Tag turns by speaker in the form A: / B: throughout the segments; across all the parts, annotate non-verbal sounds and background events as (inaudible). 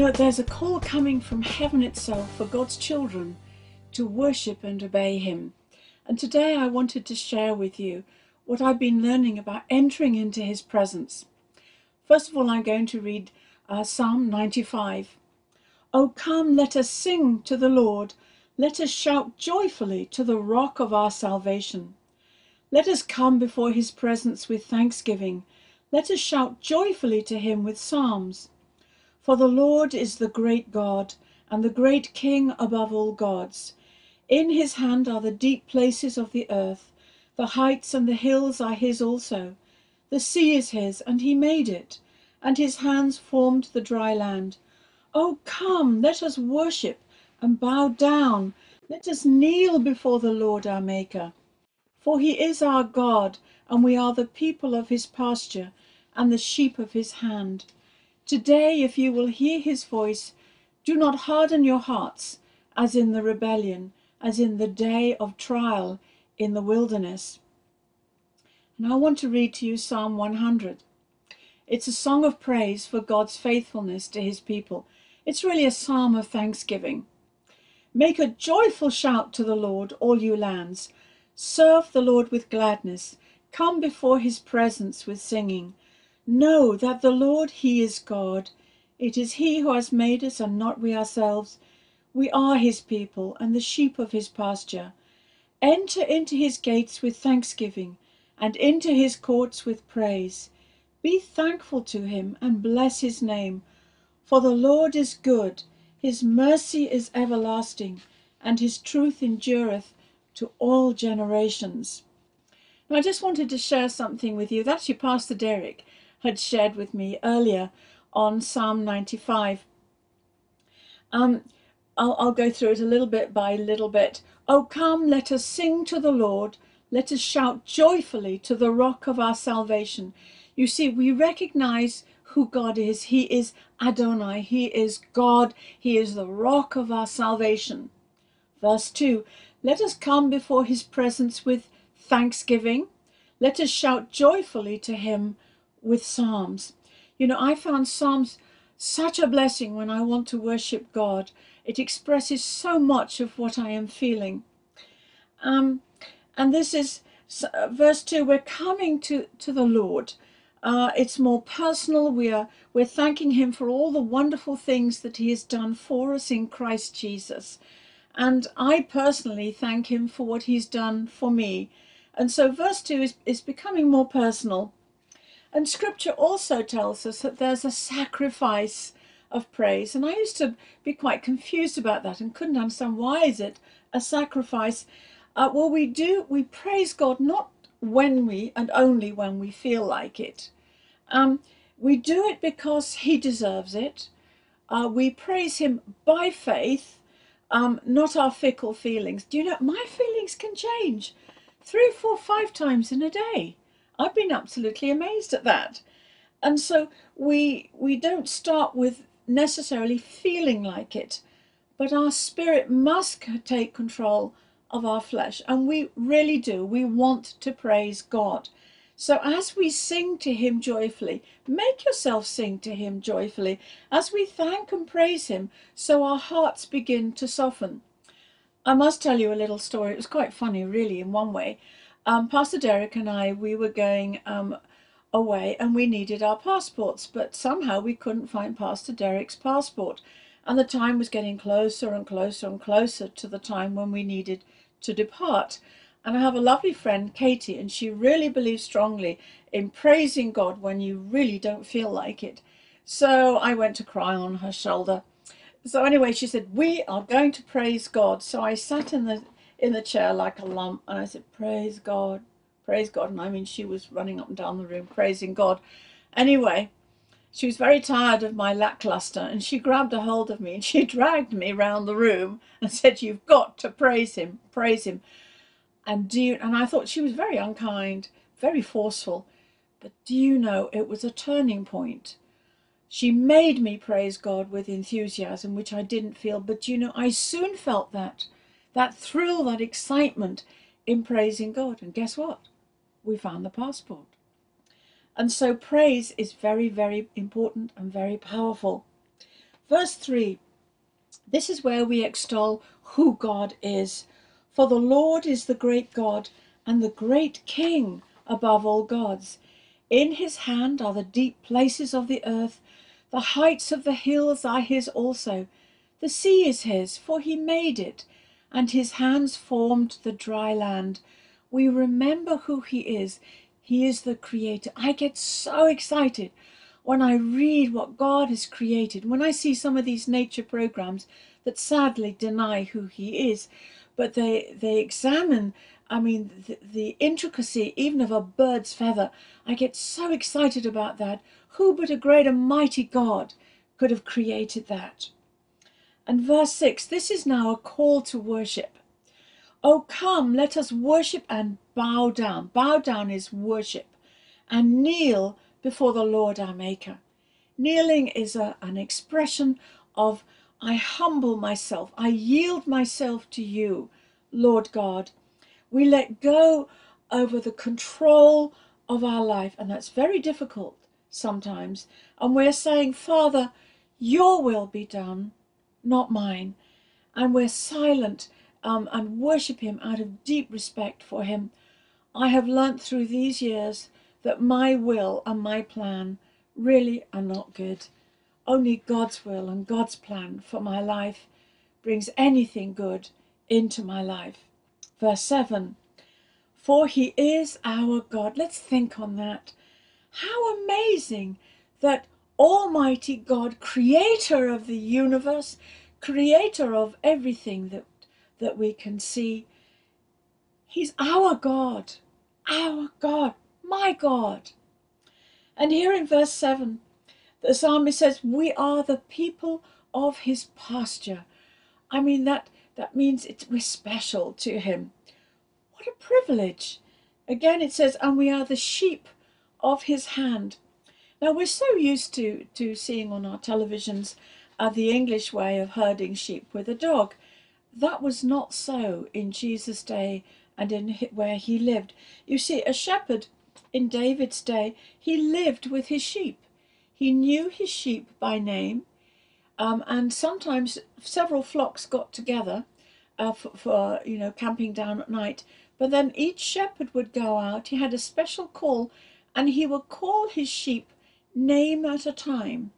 A: There's a call coming from heaven itself for God's children to worship and obey Him. And today I wanted to share with you what I've been learning about entering into His presence. First of all, I'm going to read uh, Psalm 95. Oh, come, let us sing to the Lord. Let us shout joyfully to the rock of our salvation. Let us come before His presence with thanksgiving. Let us shout joyfully to Him with psalms. For the Lord is the great God, and the great King above all gods. In his hand are the deep places of the earth. The heights and the hills are his also. The sea is his, and he made it, and his hands formed the dry land. Oh, come, let us worship and bow down. Let us kneel before the Lord our Maker. For he is our God, and we are the people of his pasture and the sheep of his hand. Today, if you will hear his voice, do not harden your hearts as in the rebellion, as in the day of trial in the wilderness. And I want to read to you Psalm 100. It's a song of praise for God's faithfulness to his people. It's really a psalm of thanksgiving. Make a joyful shout to the Lord, all you lands. Serve the Lord with gladness. Come before his presence with singing. Know that the Lord, He is God. It is He who has made us and not we ourselves. We are His people and the sheep of His pasture. Enter into His gates with thanksgiving and into His courts with praise. Be thankful to Him and bless His name. For the Lord is good, His mercy is everlasting, and His truth endureth to all generations. Now, I just wanted to share something with you. That's your Pastor Derek had shared with me earlier on Psalm 95. Um, I'll, I'll go through it a little bit by little bit. Oh, come, let us sing to the Lord. Let us shout joyfully to the rock of our salvation. You see, we recognize who God is. He is Adonai. He is God. He is the rock of our salvation. Verse 2 Let us come before his presence with thanksgiving. Let us shout joyfully to him with Psalms. You know, I found Psalms such a blessing when I want to worship God. It expresses so much of what I am feeling. Um, and this is uh, verse 2 we're coming to, to the Lord. Uh, it's more personal. We are we're thanking Him for all the wonderful things that He has done for us in Christ Jesus, and I personally thank Him for what He's done for me. And so, verse two is is becoming more personal. And scripture also tells us that there's a sacrifice of praise. And I used to be quite confused about that and couldn't understand why is it a sacrifice? Uh, well, we do, we praise God not when we and only when we feel like it. Um, we do it because He deserves it. Uh, we praise Him by faith, um, not our fickle feelings. Do you know, my feelings can change three, four, five times in a day. I've been absolutely amazed at that. And so we we don't start with necessarily feeling like it, but our spirit must take control of our flesh, and we really do. We want to praise God. So as we sing to Him joyfully, make yourself sing to Him joyfully as we thank and praise Him, so our hearts begin to soften. I must tell you a little story. It was quite funny, really, in one way um, Pastor Derek and I, we were going um, away and we needed our passports, but somehow we couldn't find Pastor Derek's passport. And the time was getting closer and closer and closer to the time when we needed to depart. And I have a lovely friend, Katie, and she really believes strongly in praising God when you really don't feel like it. So I went to cry on her shoulder. So anyway, she said, We are going to praise God. So I sat in the in the chair like a lump. And I said, Praise God, praise God. And I mean, she was running up and down the room praising God. Anyway, she was very tired of my lackluster and she grabbed a hold of me and she (laughs) dragged me round the room and said, You've got to praise him, praise him. And do you, and I thought she was very unkind, very forceful. But do you know, it was a turning point. She made me praise God with enthusiasm, which I didn't feel. But you know, I soon felt that that thrill, that excitement in praising God. And guess what? We found the passport. And so praise is very, very important and very powerful. Verse 3 This is where we extol who God is. For the Lord is the great God and the great King above all gods. In his hand are the deep places of the earth, the heights of the hills are his also. The sea is his, for he made it, and his hands formed the dry land. We remember who he is. He is the creator. I get so excited when I read what God has created, when I see some of these nature programs that sadly deny who he is, but they, they examine I mean, the, the, intricacy even of a bird's feather. I get so excited about that. Who but a great and mighty God could have created that? And verse 6 this is now a call to worship. Oh, come, let us worship and bow down. Bow down is worship. And kneel before the Lord our Maker. Kneeling is a, an expression of I humble myself, I yield myself to you, Lord God. We let go over the control of our life, and that's very difficult sometimes. And we're saying, Father, your will be done, not mine. And we're silent um, and worship Him out of deep respect for Him. I have learnt through these years that my will and my plan really are not good. Only God's will and God's plan for my life brings anything good into my life. Verse 7 For he is our God. Let's think on that. How amazing that Almighty God, creator of the universe, creator of everything that, that we can see, He's our God, our God my God. And here in verse 7, the psalmist says, We are the people of his pasture. I mean, that, that means it, we're special to him. What a privilege. Again, it says, And we are the sheep of his hand. Now, we're so used to, to seeing on our televisions uh, the English way of herding sheep with a dog. That was not so in Jesus' day and in where he lived. You see, a shepherd in David's day, he lived with his sheep. He knew his sheep by name, um, and sometimes several flocks got together uh, for, for, you know camping down at night. But then each shepherd would go out. He had a special call, and he would call his sheep name at a time,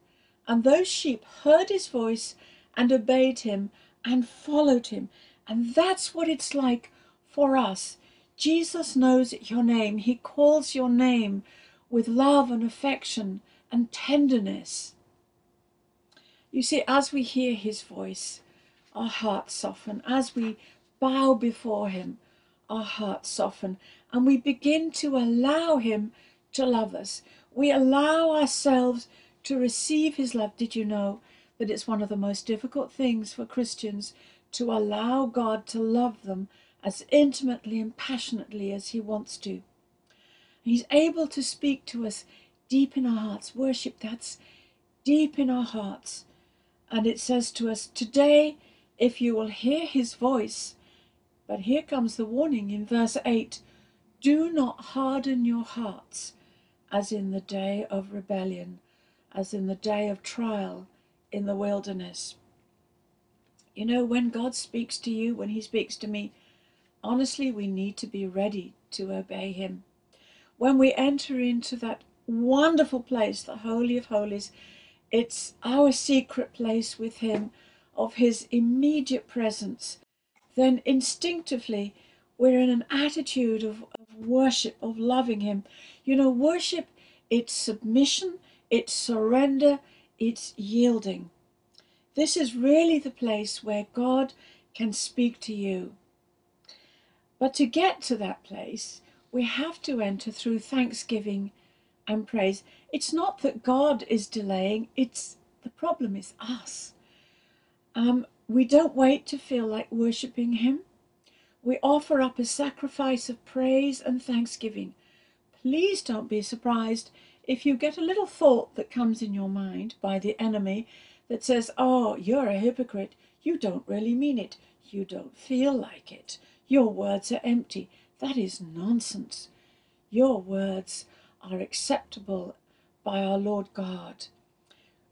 A: and those sheep heard his voice and obeyed him and followed him. And that's what it's like for us Jesus knows your name. He calls your name with love and affection and tenderness. You see, as we hear his voice, our hearts soften. As we bow before him, our hearts soften. And we begin to allow him to love us. We allow ourselves to receive his love. Did you know that it's one of the most difficult things for Christians to allow God to love them as intimately and passionately as He wants to. He's able to speak to us deep in our hearts. Worship, that's deep in our hearts. And it says to us, Today, if you will hear His voice, but here comes the warning in verse 8 do not harden your hearts as in the day of rebellion, as in the day of trial in the wilderness. You know, when God speaks to you, when He speaks to me, Honestly, we need to be ready to obey Him. When we enter into that wonderful place, the Holy of Holies, it's our secret place with Him, of His immediate presence, then instinctively we're in an attitude of, worship, of loving Him. You know, worship, it's submission, it's surrender, it's yielding. This is really the place where God can speak to you. But to get to that place, we have to enter through thanksgiving and praise. It's not that God is delaying, it's the problem is us. Um, we don't wait to feel like worshipping Him. We offer up a sacrifice of praise and thanksgiving. Please don't be surprised if you get a little thought that comes in your mind by the enemy that says, Oh, you're a hypocrite. You don't really mean it. You don't feel like it. Your words are empty. That is nonsense. Your words are acceptable by our Lord God.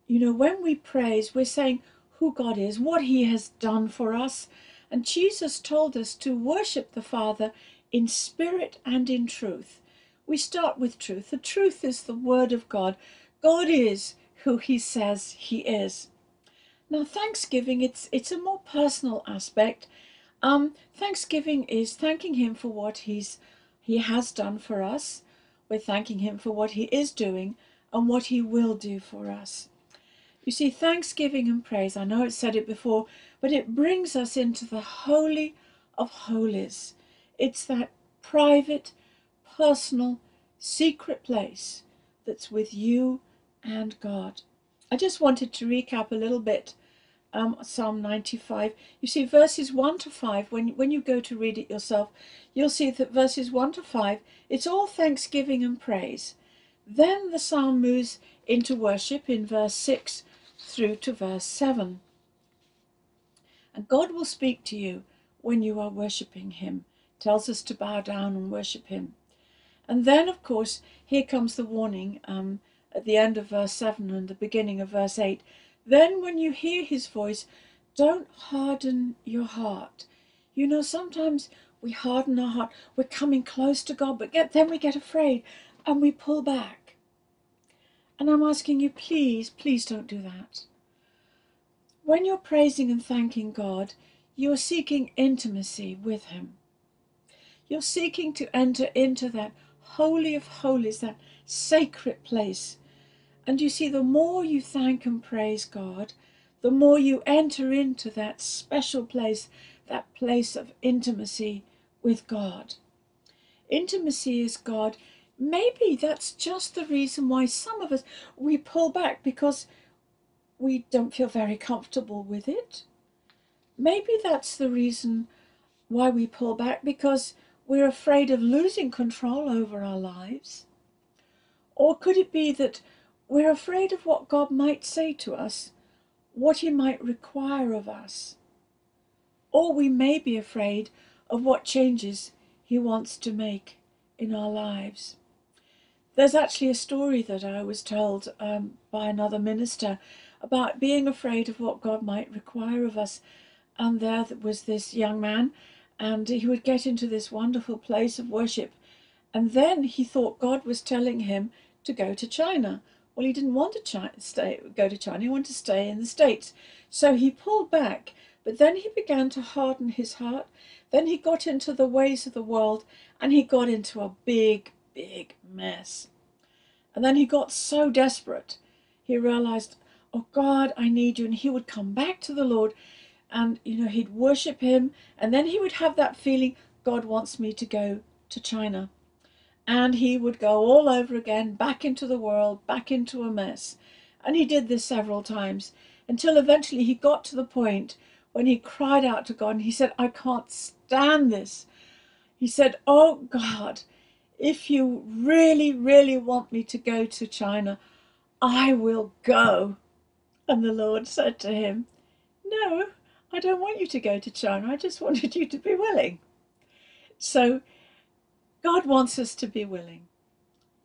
A: you know, when we praise, we're saying who God is, what He has done for us. And Jesus told us to worship the Father in spirit and in truth. We start with truth. The truth is the Word of God. God is who He says He is. Now, Thanksgiving, it's it's a more personal aspect. Um, Thanksgiving is thanking Him for what He's He has done for us. We're thanking Him for what He is doing and what He will do for us. You see, thanksgiving and praise, I know I've said it before, but it brings us into the Holy of Holies. It's that private, personal, secret place that's with you and God. I just wanted to recap a little bit um, Psalm 95. You see, verses 1 to 5, when, when you go to read it yourself, you'll see that verses 1 to 5, it's all thanksgiving and praise. Then the psalm moves into worship in verse 6 through to verse 7. And God will speak to you when you are worshipping Him, tells us to bow down and worship Him. And then, of course, here comes the warning um, at the end of verse 7 and the beginning of verse 8. Then, when you hear His voice, don't harden your heart. You know, sometimes we harden our heart. We're coming close to God, but get, then we get afraid and we pull back. And I'm asking you, please, please don't do that. When you're praising and thanking God, you're seeking intimacy with Him. You're seeking to enter into that holy of holies, that sacred place. And you see, the more you thank and praise God, the more you enter into that special place, that place of intimacy with God. Intimacy is God maybe that's just the reason why some of us we pull back because we don't feel very comfortable with it. Maybe that's the reason why we pull back because we're afraid of losing control over our lives. Or could it be that we're afraid of what God might say to us, what He might require of us? Or we may be afraid of what changes He wants to make in our lives. There's actually a story that I was told um, by another minister about being afraid of what God might require of us. And there was this young man, and he would get into this wonderful place of worship. And then he thought God was telling him to go to China. Well, he didn't want to chi- stay, go to China, he wanted to stay in the States. So he pulled back, but then he began to harden his heart. Then he got into the ways of the world and he got into a big, big mess. And then he got so desperate, he realized, oh God, I need you. And he would come back to the Lord and, you know, he'd worship him. And then he would have that feeling, God wants me to go to China. And he would go all over again, back into the world, back into a mess. And he did this several times until eventually he got to the point when he cried out to God and he said, I can't stand this. He said, Oh God, if you really, really want me to go to China, I will go. And the Lord said to him, No, I don't want you to go to China. I just wanted you to be willing. So God wants us to be willing.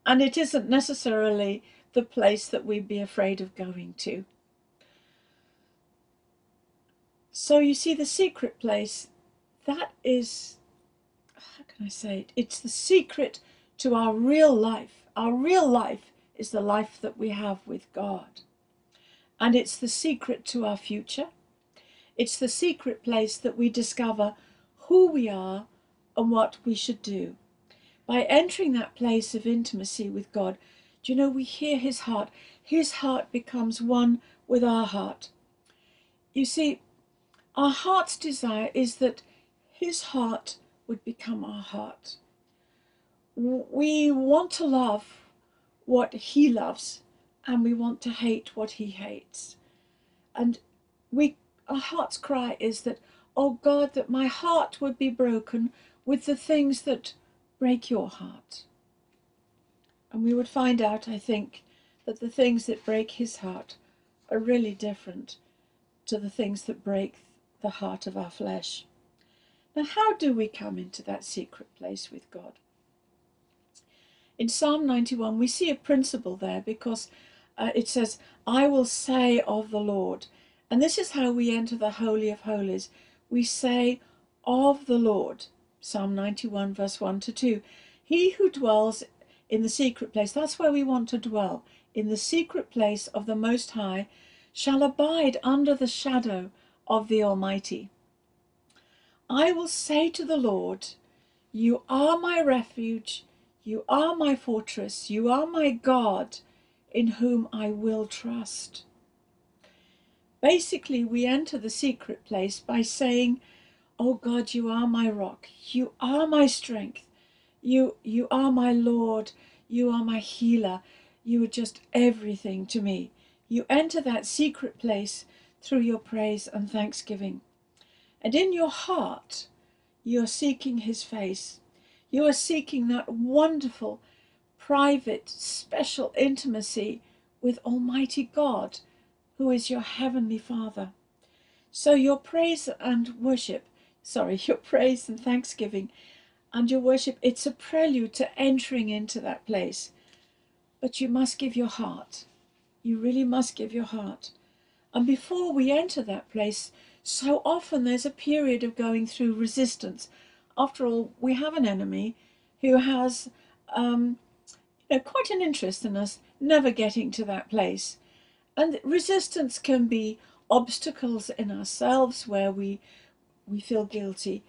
A: And it isn't necessarily the place that we'd be afraid of going to. So you see, the secret place, that is can I say it? It's the secret to our real life. Our real life is the life that we have with God. And it's the secret to our future. It's the secret place that we discover who we are and what we should do. By entering that place of intimacy with God, do you know we hear his heart? His heart becomes one with our heart. You see, our heart's desire is that his heart would become our heart. We want to love what he loves and we want to hate what he hates. And we our heart's cry is that, oh God, that my heart would be broken with the things that break your heart. And we would find out, I think, that the things that break his heart are really different to the things that break the heart of our flesh. Now, how do we come into that secret place with God? In Psalm 91, we see a principle there because uh, it says, I will say of the Lord. And this is how we enter the Holy of Holies. We say of the Lord. Psalm 91, verse 1 to 2. He who dwells in the secret place, that's where we want to dwell, in the secret place of the Most High, shall abide under the shadow of the Almighty. I will say to the Lord, You are my refuge, you are my fortress, you are my God, in whom I will trust. Basically, we enter the secret place by saying, Oh God, you are my rock, you are my strength, you, you are my Lord, you are my healer, you are just everything to me. You enter that secret place through your praise and thanksgiving. And in your heart, you are seeking his face. You are seeking that wonderful, private, special intimacy with Almighty God, who is your Heavenly Father. So your praise and worship, sorry, (laughs) your praise and thanksgiving and your worship, it's a prelude to entering into that place. But you must give your heart. You really must give your heart. And before we enter that place, so often there's a period of going through resistance. After all, we have an enemy who has um, you know, quite an interest in us never getting to that place. And resistance can be obstacles in ourselves where we we feel guilty.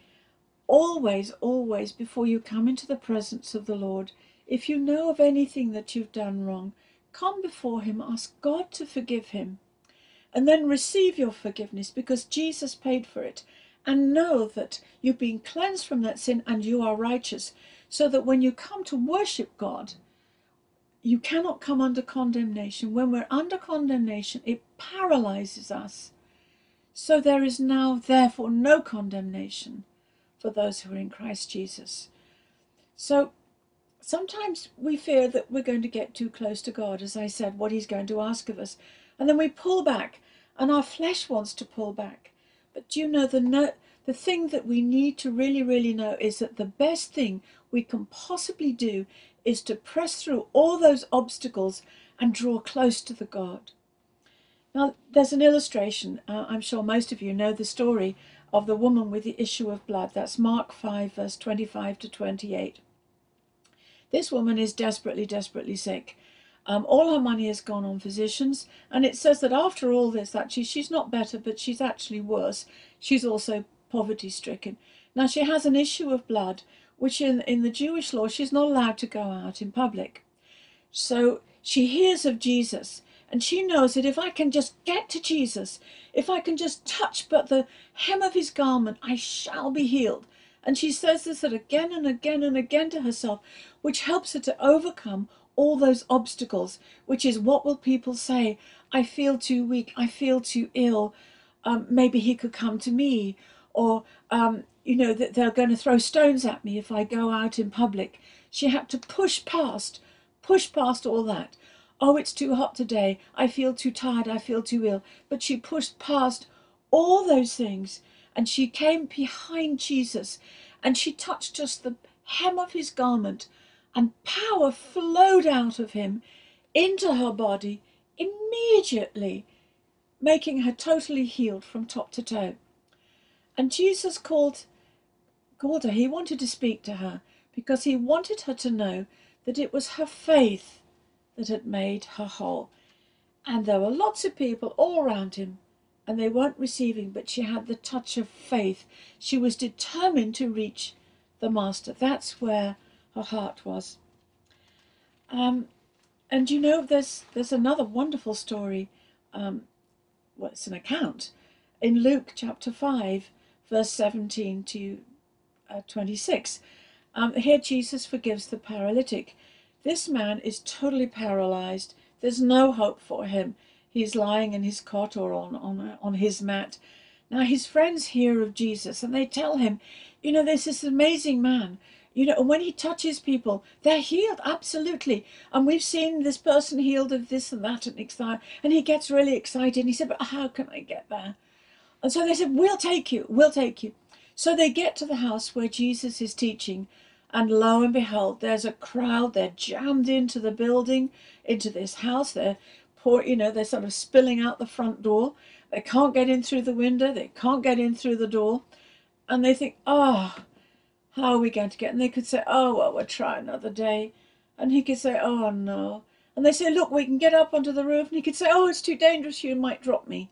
A: Always, always, before you come into the presence of the Lord, if you know of anything that you've done wrong, come before Him, ask God to forgive Him and then receive your forgiveness because Jesus paid for it. And know that you've been cleansed from that sin and you are righteous, so that when you come to worship God, you cannot come under condemnation. When we're under condemnation, it paralyzes us. So there is now, therefore, no condemnation for those who are in Christ Jesus. So sometimes we fear that we're going to get too close to God, as I said, what He's going to ask of us. And then we pull back and our flesh wants to pull back. But do you know the no, the thing that we need to really, really know is that the best thing we can possibly do is to press through all those obstacles and draw close to the God. Now, there's an illustration. Uh, I'm sure most of you know the story of the woman with the issue of blood. That's Mark 5, verse 25 to 28. This woman is desperately, desperately sick. Um, all her money has gone on physicians, and it says that after all this, actually, she's not better, but she's actually worse. She's also poverty stricken. Now, she has an issue of blood, which in, in the Jewish law, she's not allowed to go out in public. So she hears of Jesus, and she knows that if I can just get to Jesus, if I can just touch but the hem of his garment, I shall be healed. And she says this again and again and again to herself, which helps her to overcome all those obstacles, which is what will people say? I feel too weak. I feel too ill. Um, maybe he could come to me, or um, you know that they're going to throw stones at me if I go out in public. She had to push past, push past all that. Oh, it's too hot today. I feel too tired. I feel too ill. But she pushed past all those things and she came behind Jesus and she touched just the hem of his garment and power flowed out of him into her body immediately, making her totally healed from top to toe. And Jesus called, called her, he wanted to speak to her because he wanted her to know that it was her faith that had made her whole. And there were lots of people all around him and they weren't receiving, but she had the touch of faith. She was determined to reach the Master. That's where her heart was. Um, and you know, there's there's another wonderful story. Um, well, it's an account in Luke chapter five, verse seventeen to uh, twenty-six. Um, here, Jesus forgives the paralytic. This man is totally paralyzed. There's no hope for him. He's lying in his cot or on on on his mat. Now his friends hear of Jesus and they tell him, you know, there's this amazing man you know, and when he touches people, they're healed, absolutely. And we've seen this person healed of this and that and that. And he gets really excited. And he said, but how can I get there? And so they said, we'll take you, we'll take you. So they get to the house where Jesus is teaching. And lo and behold, there's a crowd. They're jammed into the building, into this house. They're pour, you know, they're sort of spilling out the front door. They can't get in through the window. They can't get in through the door. And they think, oh, how are we going to get? And they could say, oh, well, we'll try another day. And he could say, oh, no. And they say, look, we can get up onto the roof. And he could say, oh, it's too dangerous. You might drop me.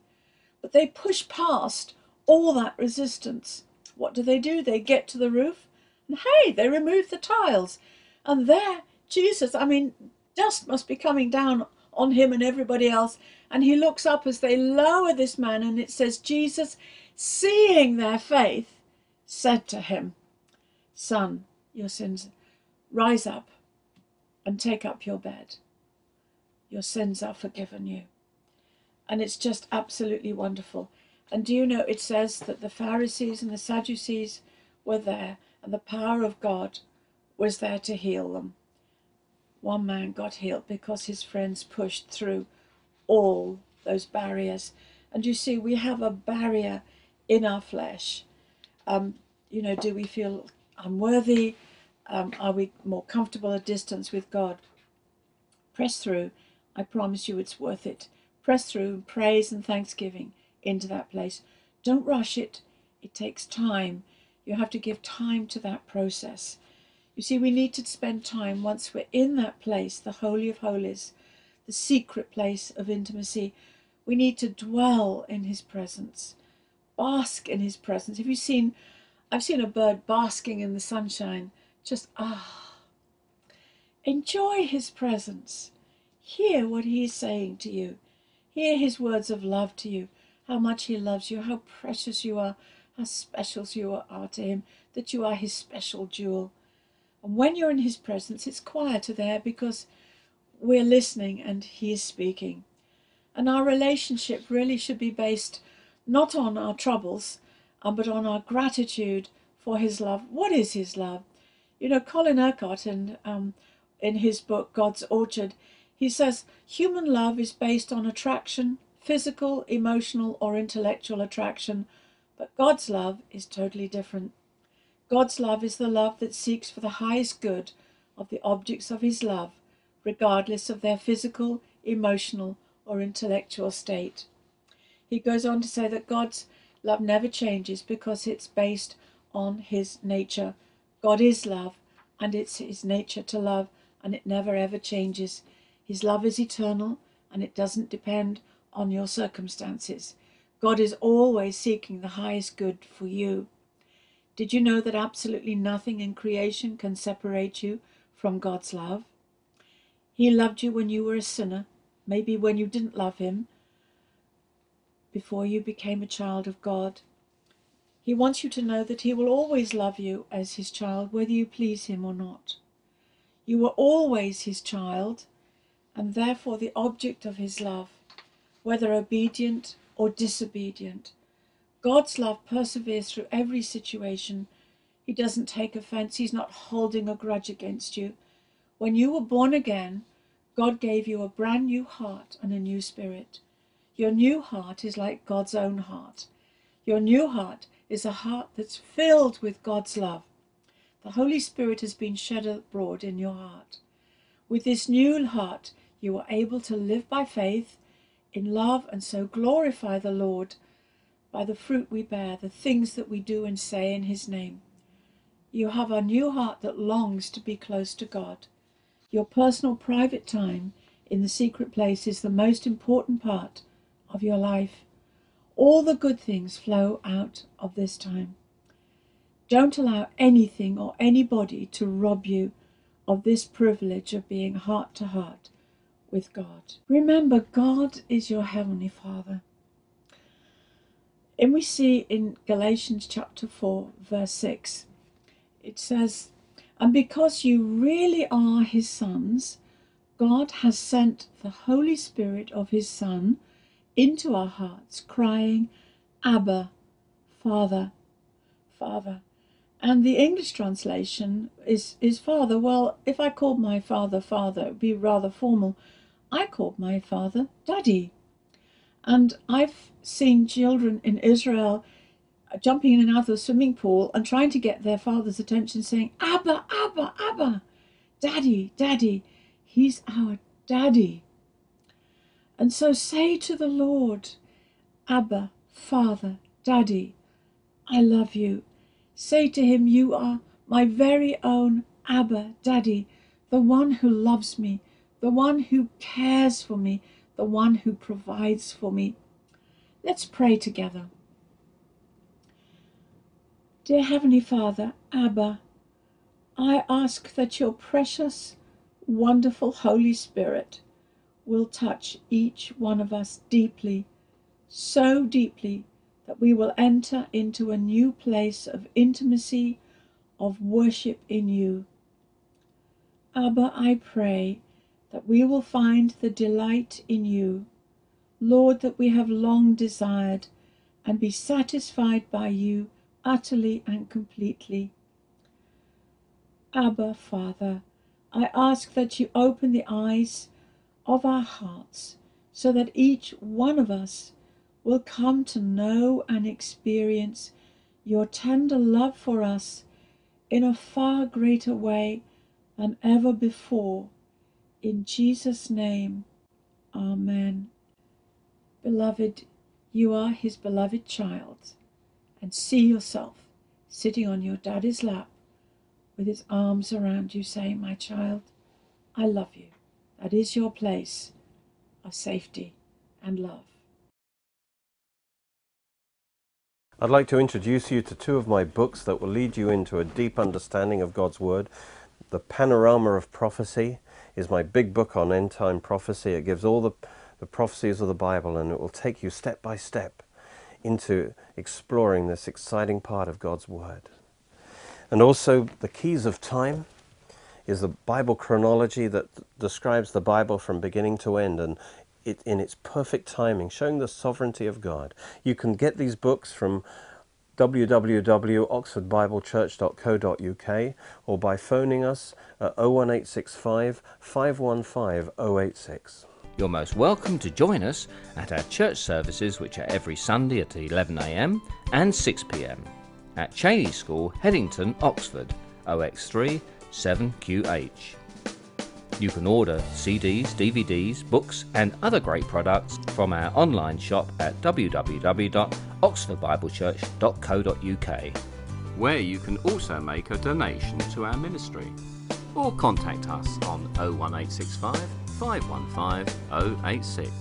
A: But they push past all that resistance. What do they do? They get to the roof and hey, they remove the tiles. And there, Jesus, I mean, dust must be coming down on him and everybody else. And he looks up as they lower this man, and it says, Jesus, seeing their faith, said to him, Son, your sins, rise up and take up your bed. Your sins are forgiven you. And it's just absolutely wonderful. And do you know, it says that the Pharisees and the Sadducees were there, and the power of God was there to heal them. One man got healed because his friends pushed through all those barriers. And you see, we have a barrier in our flesh. Um, you know, do we feel unworthy? Um, are we more comfortable at distance with God? Press through. I promise you it's worth it. Press through praise and thanksgiving into that place. Don't rush it. It takes time. You have to give time to that process. You see, we need to spend time once we're in that place, the Holy of Holies, the secret place of intimacy. We need to dwell in His presence, bask in His presence. Have you seen? I've seen a bird basking in the sunshine. Just ah, enjoy His presence. Hear what He is saying to you. Hear His words of love to you how much He loves you, how precious you are, how special you are to Him, that you are His special jewel. And when you're in His presence, it's quieter there because we're listening and He is speaking. And our relationship really should be based not on our troubles, but on our gratitude for His love. What is His love? You know, Colin Urquhart, in, um, in his book God's Orchard, he says human love is based on attraction, physical, emotional, or intellectual attraction, but God's love is totally different. God's love is the love that seeks for the highest good of the objects of his love, regardless of their physical, emotional, or intellectual state. He goes on to say that God's love never changes because it's based on his nature. God is love, and it's his nature to love, and it never ever changes. His love is eternal, and it doesn't depend on your circumstances. God is always seeking the highest good for you. Did you know that absolutely nothing in creation can separate you from God's love? He loved you when you were a sinner, maybe when you didn't love Him, before you became a child of God. He wants you to know that He will always love you as His child, whether you please Him or not. You were always His child, and therefore the object of His love whether obedient or disobedient. God's love perseveres through every situation. He doesn't take offense, He's not holding a grudge against you. When you were born again, God gave you a brand new heart and a new spirit. Your new heart is like God's own heart. Your new heart is a heart that's filled with God's love. The Holy Spirit has been shed abroad in your heart. With this new heart, you are able to live by faith in love and so glorify the Lord by the fruit we bear, the things that we do and say in His name. You have a new heart that longs to be close to God. Your personal private time in the secret place is the most important part of your life. All the good things flow out of this time. Don't allow anything or anybody to rob you of this privilege of being heart to heart with God. Remember, God is your Heavenly Father. And we see in Galatians chapter 4, verse 6, it says, And because you really are His sons, God has sent the Holy Spirit of His Son into our hearts, crying, Abba, Father, Father. And the English translation is, is Father. Well, if I called my father Father, it would be rather formal. I called my father Daddy. And I've seen children in Israel jumping in and out of swimming pool and trying to get their father's attention, saying, Abba, Abba, Abba, Daddy, Daddy. He's our Daddy. And so say to the Lord, Abba, Father, Daddy, I love you. Say to him, You are my very own Abba, Daddy, the one who loves me, the one who cares for me, the one who provides for me. Let's pray together. Dear Heavenly Father, Abba, I ask that your precious, wonderful Holy Spirit will touch each one of us deeply, so deeply that we will enter into a new place of intimacy, of worship in you. Abba, I pray that we will find the delight in you, Lord, that we have long desired, and be satisfied by you utterly and completely. Abba, Father, I ask that you open the eyes of our hearts so that each one of us will come to know and experience your tender love for us in a far greater way than ever before. In Jesus' name, Amen. Beloved, you are his beloved child, and see yourself sitting on your daddy's lap with his arms around you, saying, My child, I love you. That is your place of safety and love.
B: I'd like to introduce you to two of my books that will lead you into a deep understanding of God's Word. The Panorama of Prophecy is my big book on end time prophecy. It gives all the, the prophecies of the Bible and it will take you step by step into exploring this exciting part of God's Word. And also, The Keys of Time is the Bible chronology that describes the Bible from beginning to end and it in its perfect timing, showing the sovereignty of God. You can get these books from www.oxfordbiblechurch.co.uk or by phoning us at 01865 515 086.
C: You're most welcome to join us at our church services, which are every Sunday at 11am and 6pm at Cheney School, Headington, Oxford, OX3 7QH. You can order CDs, DVDs, books, and other great products from our online shop at www.oxfordbiblechurch.co.uk, where you can also make a donation to our ministry. Or contact us on 01865 515 086.